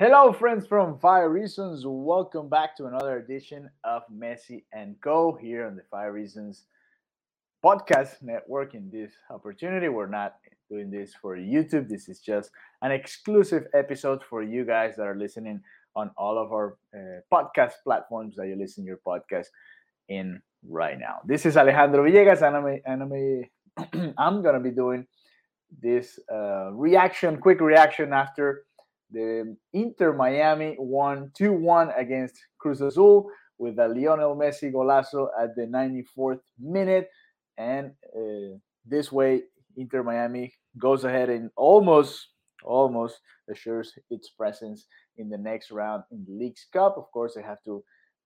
Hello, friends from Five Reasons. Welcome back to another edition of Messi and Co. here on the Five Reasons podcast network. In this opportunity, we're not doing this for YouTube. This is just an exclusive episode for you guys that are listening on all of our uh, podcast platforms that you listen your podcast in right now. This is Alejandro Villegas, and I'm, I'm, I'm gonna be doing this uh, reaction, quick reaction after the Inter Miami won 2 1 against Cruz Azul with a Lionel Messi golazo at the 94th minute. And uh, this way, Inter Miami goes ahead and almost, almost assures its presence in the next round in the Leagues Cup. Of course, they have to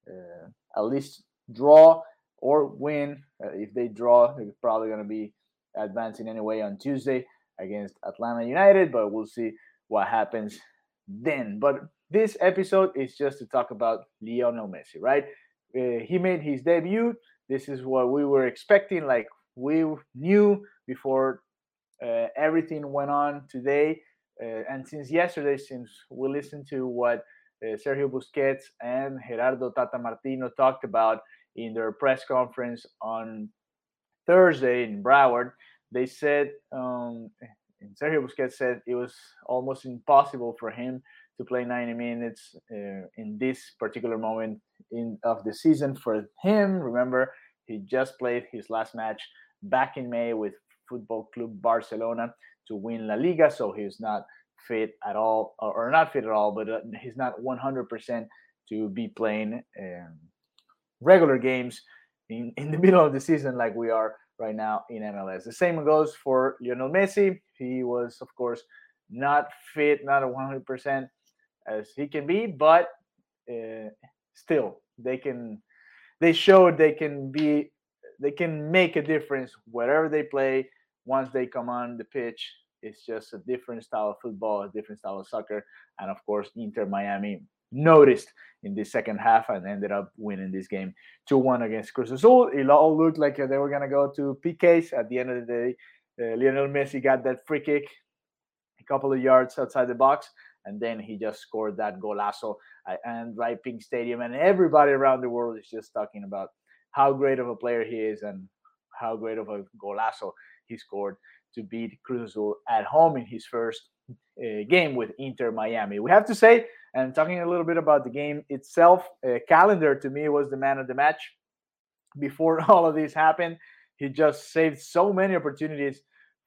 uh, at least draw or win. Uh, if they draw, they're probably going to be advancing anyway on Tuesday against Atlanta United, but we'll see what happens then. But this episode is just to talk about Lionel Messi, right? Uh, he made his debut. This is what we were expecting. Like we knew before uh, everything went on today. Uh, and since yesterday, since we listened to what uh, Sergio Busquets and Gerardo Tata Martino talked about in their press conference on Thursday in Broward, they said, um, Sergio Busquets said it was almost impossible for him to play 90 minutes uh, in this particular moment in of the season for him. Remember, he just played his last match back in May with Football Club Barcelona to win La Liga, so he's not fit at all, or, not fit at all, but uh, he's not 100% to be playing um, regular games in, in the middle of the season like we are right now in MLS. The same goes for Lionel Messi. He was, of course, not fit, not 100% as he can be, but uh, still, they can. They showed they can be, they can make a difference wherever they play. Once they come on the pitch, it's just a different style of football, a different style of soccer, and of course, Inter Miami noticed in the second half and ended up winning this game 2-1 against Cruz Azul. It all looked like they were going to go to PKs. At the end of the day, uh, Lionel Messi got that free kick a couple of yards outside the box, and then he just scored that golazo at DRV PNK Stadium. And everybody around the world is just talking about how great of a player he is and how great of a golazo he scored to beat Cruz Azul at home in his first game with Inter Miami. We have to say and talking a little bit about the game itself, Callender to me was the man of the match. Before all of this happened, he just saved so many opportunities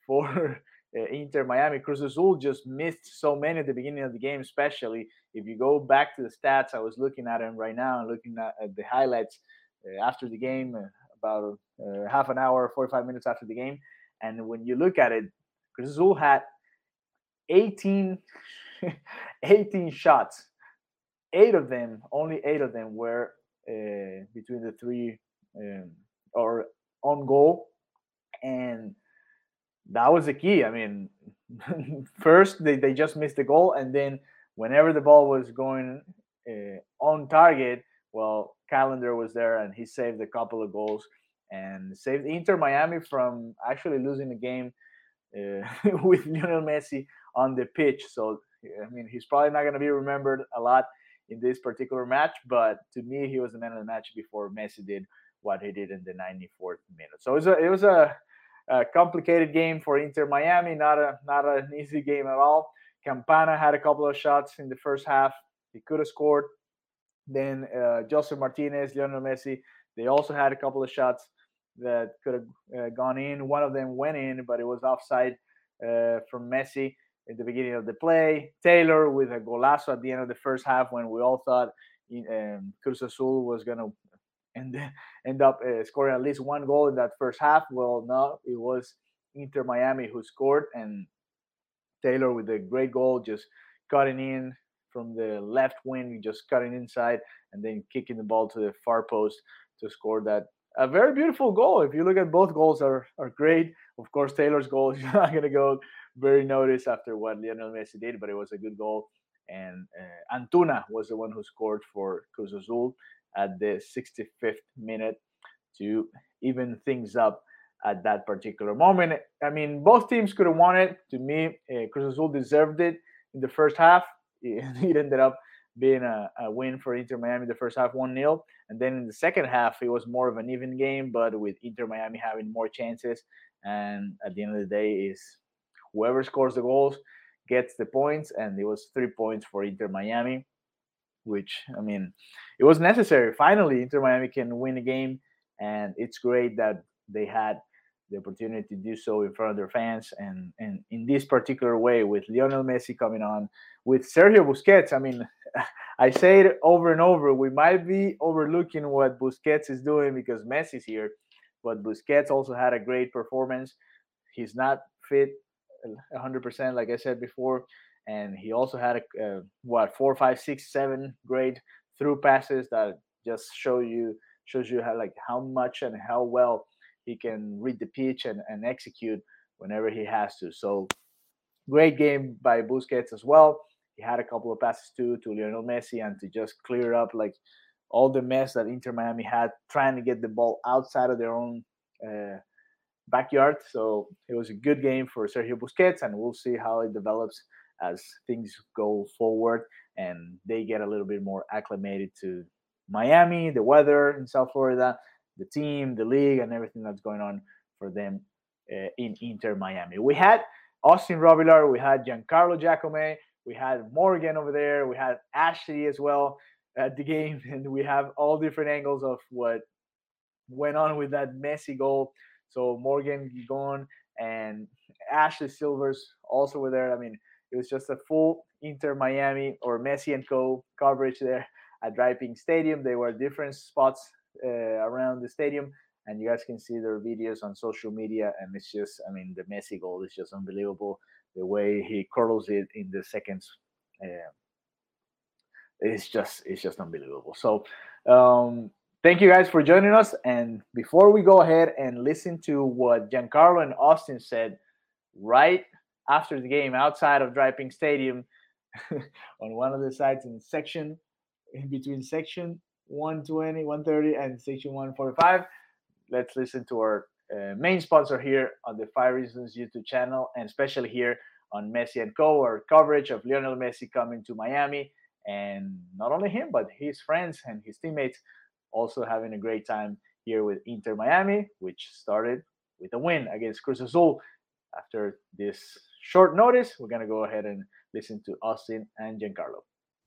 for uh, Inter Miami. Cruz Azul just missed so many at the beginning of the game, especially if you go back to the stats. I was looking at him right now and looking at, at the highlights uh, after the game, uh, about uh, half an hour, 45 minutes after the game. And when you look at it, Cruz Azul had 18 18 shots. Eight of them, only eight of them were uh, between the three um, or on goal. And that was the key. I mean, first they, they just missed the goal. And then whenever the ball was going uh, on target, well, Callender was there and he saved a couple of goals and saved Inter Miami from actually losing the game uh, with Lionel Messi on the pitch. So I mean, he's probably not going to be remembered a lot in this particular match, but to me, he was the man of the match before Messi did what he did in the 94th minute. So it was a, it was a, a complicated game for Inter Miami, not a not an easy game at all. Campana had a couple of shots in the first half. He could have scored. Then uh, Josef Martinez, Lionel Messi, they also had a couple of shots that could have uh, gone in. One of them went in, but it was offside uh, from Messi at the beginning of the play. Taylor with a golazo at the end of the first half when we all thought um, Cruz Azul was going to end, end up uh, scoring at least one goal in that first half. Well, no, it was Inter Miami who scored, and Taylor with a great goal, just cutting in from the left wing, just cutting inside, and then kicking the ball to the far post to score that. A very beautiful goal. If you look at both goals, are are great. Of course, Taylor's goal is not going to go very noticed after what Lionel Messi did, but it was a good goal. And uh, Antuna was the one who scored for Cruz Azul at the 65th minute to even things up at that particular moment. I mean, both teams could have won it. To me, uh, Cruz Azul deserved it in the first half. it ended up being a, a, win for Inter Miami the first half 1 0. And then in the second half, it was more of an even game, but with Inter Miami having more chances. And at the end of the day, is whoever scores the goals gets the points. And it was three points for Inter Miami, which, I mean, it was necessary. Finally, Inter Miami can win a game. And it's great that they had the opportunity to do so in front of their fans and and in this particular way with Lionel Messi coming on with Sergio Busquets I mean I say it over and over we might be overlooking what Busquets is doing because Messi's here but Busquets also had a great performance he's not fit 100% like I said before and he also had a, a what four five six seven great through passes that just show you shows you how like how much and how well he can read the pitch and, and execute whenever he has to. So great game by Busquets as well. He had a couple of passes too to Lionel Messi and to just clear up like all the mess that Inter Miami had trying to get the ball outside of their own uh, backyard. So it was a good game for Sergio Busquets, and we'll see how it develops as things go forward and they get a little bit more acclimated to Miami, the weather in South Florida, the team, the league, and everything that's going on for them uh, in Inter Miami. We had Austin Robillard, we had Giancarlo Giacomo, we had Morgan over there, we had Ashley as well at the game, and we have all different angles of what went on with that Messi goal. So Morgan gone and Ashley Silvers also were there. I mean, it was just a full Inter Miami or Messi and Co coverage there at DRV PNK Stadium. They were different spots uh, around the stadium, and you guys can see their videos on social media. And it's just, I mean, the Messi goal is just unbelievable. The way he curls it in the seconds, uh, it's just, it's just unbelievable. So, um, thank you guys for joining us. And before we go ahead and listen to what Giancarlo and Austin said right after the game outside of DRV PNK Stadium on one of the sides in section in between section 120, 130, and section 145. Let's listen to our uh, main sponsor here on the Five Reasons YouTube channel, and especially here on Messi and Co. Our coverage of Lionel Messi coming to Miami, and not only him, but his friends and his teammates also having a great time here with Inter Miami, which started with a win against Cruz Azul. After this short notice, we're gonna go ahead and listen to Austin and Giancarlo.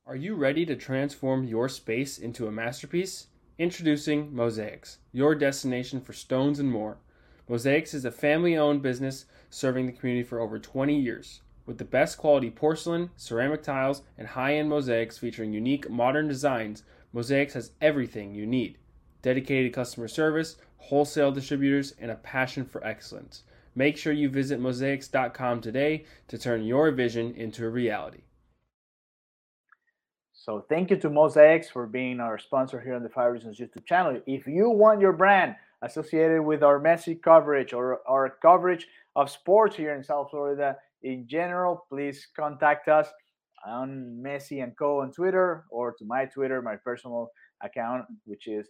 Are you ready to transform your space into a masterpiece? Introducing Mosaics, your destination for stones and more. Mosaics is a family owned business serving the community for over 20 years. With the best quality porcelain, ceramic tiles, and high end mosaics featuring unique modern designs, Mosaics has everything you need dedicated customer service, wholesale distributors, and a passion for excellence. Make sure you visit mosaics.com today to turn your vision into a reality. So thank you to Mosaics for being our sponsor here on the Five Reasons YouTube channel. If you want your brand associated with our Messi coverage or our coverage of sports here in South Florida in general, please contact us on Messi and Co on Twitter or to my Twitter, my personal account, which is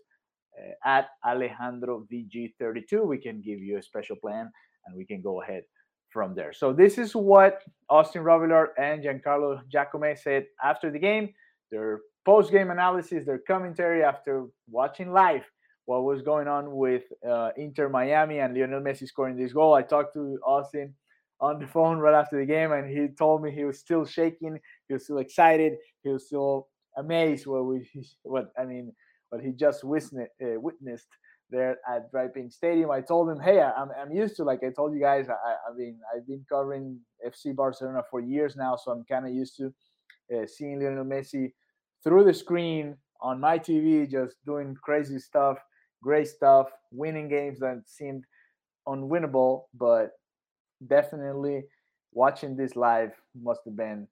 uh, at Alejandro VG32. We can give you a special plan and we can go ahead from there. So this is what Austin Robillard and Giancarlo Giacomo said after the game their post game analysis, their commentary after watching live what was going on with uh, Inter Miami and Lionel Messi scoring this goal. I talked to Austin on the phone right after the game, and he told me he was still shaking, he was still excited, he was still amazed what we what I mean what he just witnessed, uh, witnessed there at DRV PNK Stadium. I told him, hey, I'm, I'm used to like I told you guys. I, I mean, I've been covering FC Barcelona for years now, so I'm kind of used to uh, seeing Lionel Messi through the screen on my TV, just doing crazy stuff, great stuff, winning games that seemed unwinnable, but definitely watching this live must have been.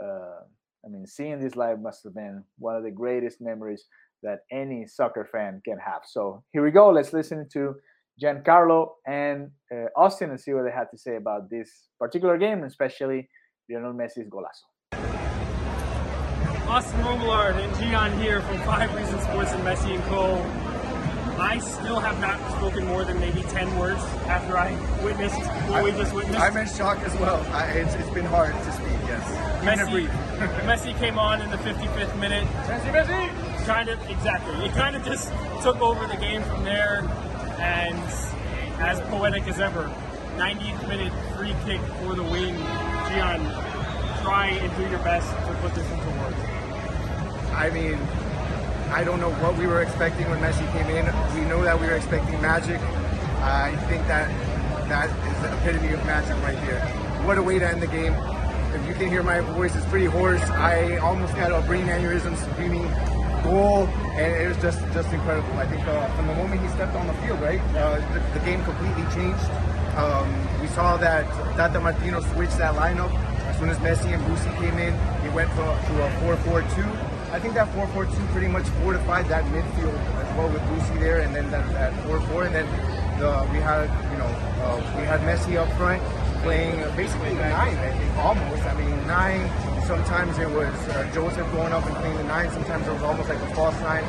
Uh, I mean, seeing this live must have been one of the greatest memories that any soccer fan can have. So here we go. Let's listen to Giancarlo and uh, Austin and see what they had to say about this particular game, especially Lionel Messi's golazo. Austin Robillard and Gian here from Five Reasons Sports and Messi and Co. I still have not spoken more than maybe 10 words after I witnessed what I, we just witnessed. I'm in shock as well. I, it's, it's been hard to speak, yes. Messi, Messi came on in the 55th minute. Messi, Messi! Kind of, exactly. It kind of just took over the game from there. And as poetic as ever, 90th minute free kick for the win. Gian, try and do your best to put this into words. I mean, I don't know what we were expecting when Messi came in. We know that we were expecting magic. I think that that is the epitome of magic right here. What a way to end the game. If you can hear my voice, it's pretty hoarse. I almost had a brain aneurysm screaming goal, and it was just just incredible. I think uh, from the moment he stepped on the field, right, uh, the, the, game completely changed. Um, we saw that Tata Martino switched that lineup. As soon as Messi and Boosie came in, he went to, to a 4-4-2 I think that 4-4-2 pretty much fortified that midfield as well with Boosie there, and then that, that 4-4, and then the, we had you know uh, we had Messi up front playing basically nine, I think almost. I mean nine. Sometimes it was uh, Josef going up and playing the nine. Sometimes it was almost like a false nine,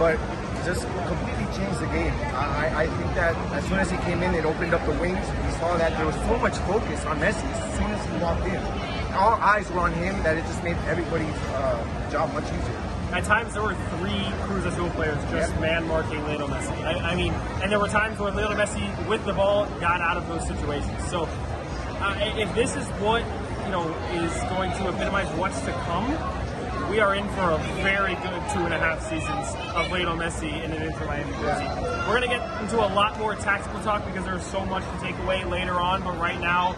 but just completely changed the game. I, I think that as soon as he came in, it opened up the wings. We saw that there was so much focus on Messi as soon as he walked in all eyes were on him that it just made everybody's uh, job much easier. At times, there were three Cruz Azul players just yep. man marking Lionel Messi. I, I, mean, and there were times where Lionel Messi, with the ball, got out of those situations. So, uh, if this is what you know is going to epitomize what's to come, we are in for a very good two and a half seasons of Lionel Messi in an Inter Miami jersey. We're going to get into a lot more tactical talk because there's so much to take away later on, but right now,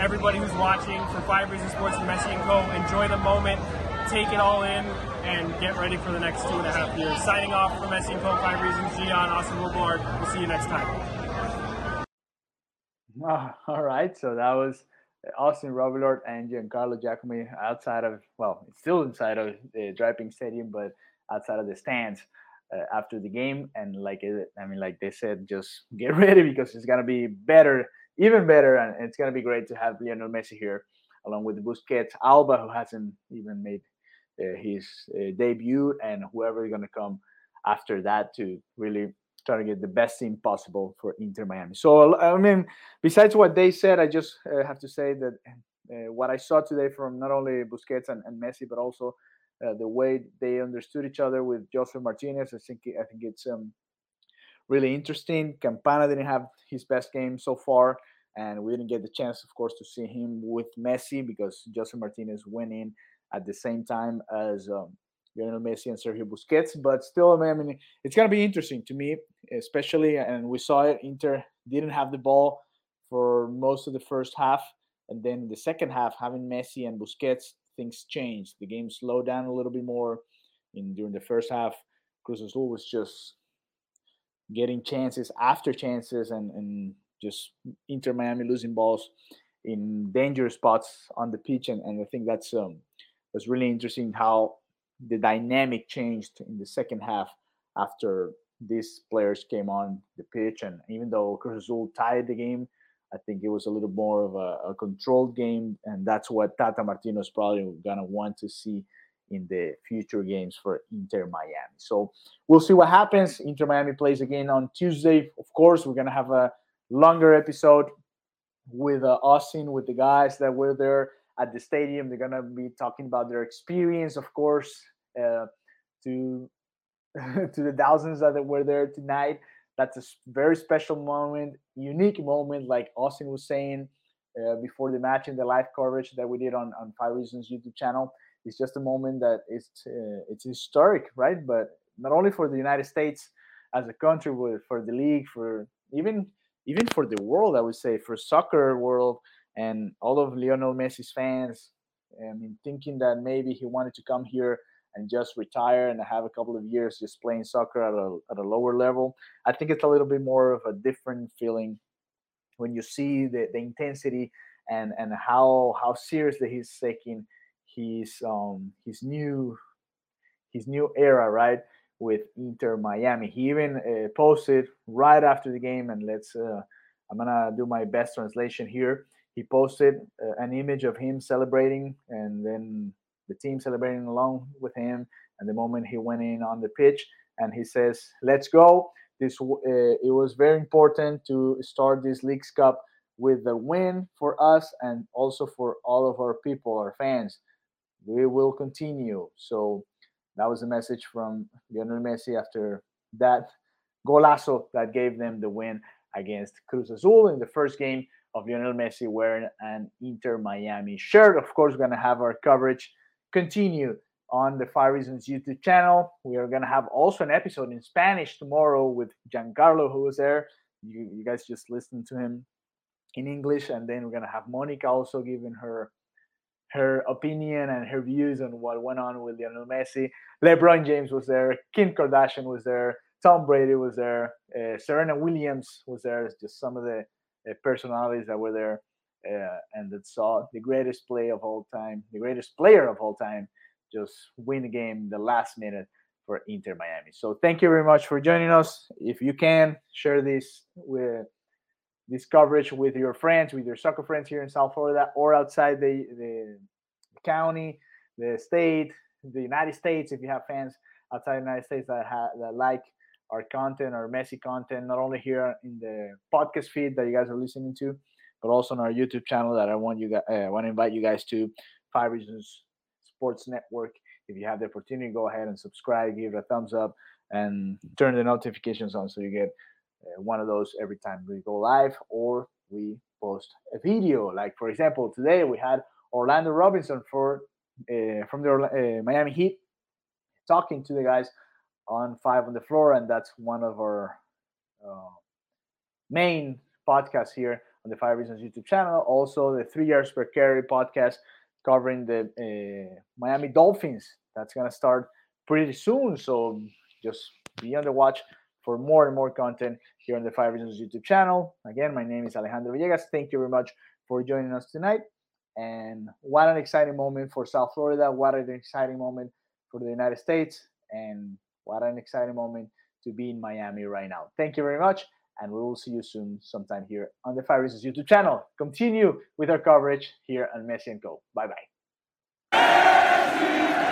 everybody who's watching for Five Reasons Sports and Messi and Co. Enjoy the moment, take it all in, and get ready for the next two and a half years. Signing off for Messi and Co. Five Reasons, Gian, Austin Robillard. We'll see you next time. Oh, all right, so that was Austin Robillard and Giancarlo Giacomi outside of, well, it's still inside of the DRV PNK Stadium, but outside of the stands. Uh, after the game and like I mean like they said just get ready because it's gonna be better even better. And it's going to be great to have Lionel Messi here, along with Busquets, Alba, who hasn't even made uh, his uh, debut, and whoever is going to come after that to really try to get the best team possible for Inter Miami. So, I mean, besides what they said, I just uh, have to say that uh, what I saw today from not only Busquets and, and Messi, but also uh, the way they understood each other with Josef Martinez, I think I think it's um, really interesting. Campana didn't have his best game so far, and we didn't get the chance, of course, to see him with Messi because Jose Martinez went in at the same time as um, Lionel Messi and Sergio Busquets. But still, I mean, it's going to be interesting to me, especially, and we saw it. Inter didn't have the ball for most of the first half, and then the second half, having Messi and Busquets, things changed. The game slowed down a little bit more. In during the first half, Cruz Azul was just getting chances after chances and, and just Inter Miami losing balls in dangerous spots on the pitch, and, and I think that's um, was really interesting how the dynamic changed in the second half after these players came on the pitch, and even though Cruz Azul tied the game, I think it was a little more of a, a controlled game, and that's what Tata Martino is probably gonna want to see in the future games for Inter Miami. So we'll see what happens. Inter Miami plays again on Tuesday. Of course, we're gonna have a longer episode with uh, Austin, with the guys that were there at the stadium. They're gonna be talking about their experience, of course, uh, to to the thousands that were there tonight. That's a very special moment, unique moment, like Austin was saying uh, before the match in the live coverage that we did on on Five Reasons YouTube channel. It's just a moment that is uh, it's historic, right? But not only for the United States as a country, but for the league, for even even for the world, I would say, for soccer world and all of Lionel Messi's fans. I mean, thinking that maybe he wanted to come here and just retire and have a couple of years just playing soccer at a, at a lower level. I think it's a little bit more of a different feeling when you see the, the intensity and, and how how seriously he's taking his um his new his new era, right? With Inter Miami. He even uh, posted right after the game, and let's. Uh, I'm gonna do my best translation here. He posted uh, an image of him celebrating, and then the team celebrating along with him. And the moment he went in on the pitch, and he says, "Let's go." this uh, it was very important to start this Leagues Cup with a win for us and also for all of our people, our fans. We will continue. So that was a message from Lionel Messi after that golazo that gave them the win against Cruz Azul in the first game of Lionel Messi wearing an Inter Miami shirt. Of course, we're going to have our coverage continue on the Five Reasons YouTube channel. We are going to have also an episode in Spanish tomorrow with Giancarlo, who was there. You, you guys just listen to him in English, and then we're going to have Monica also giving her her opinion and her views on what went on with Lionel Messi. LeBron James was there. Kim Kardashian was there. Tom Brady was there. Uh, Serena Williams was there. Just some of the uh, personalities that were there uh, and that saw the greatest play of all time, the greatest player of all time, just win the game the last minute for Inter Miami. So thank you very much for joining us. If you can share this with this coverage with your friends, with your soccer friends here in South Florida or outside the, the county, the state, the United States, if you have fans outside the United States that have that like our content, our Messi content, not only here in the podcast feed that you guys are listening to, but also on our YouTube channel that I want you guys, uh, I want to invite you guys to Five Reasons Sports Network. If you have the opportunity, go ahead and subscribe, give it a thumbs up, and turn the notifications on so you get uh, one of those every time we go live or we post a video. Like for example, today we had Orlando Robinson for uh, from the uh, Miami Heat talking to the guys on Five on the Floor, and that's one of our uh, main podcasts here on the Five Reasons YouTube channel. Also, the Three Yards Per Carry podcast covering the uh, Miami Dolphins. That's gonna start pretty soon, so just be on the watch for more and more content here on the Five Reasons YouTube channel. Again, my name is Alejandro Villegas. Thank you very much for joining us tonight. And what an exciting moment for South Florida. What an exciting moment for the United States. And what an exciting moment to be in Miami right now. Thank you very much. And we will see you soon sometime here on the Five Reasons YouTube channel. Continue with our coverage here on Messi Co. Bye bye.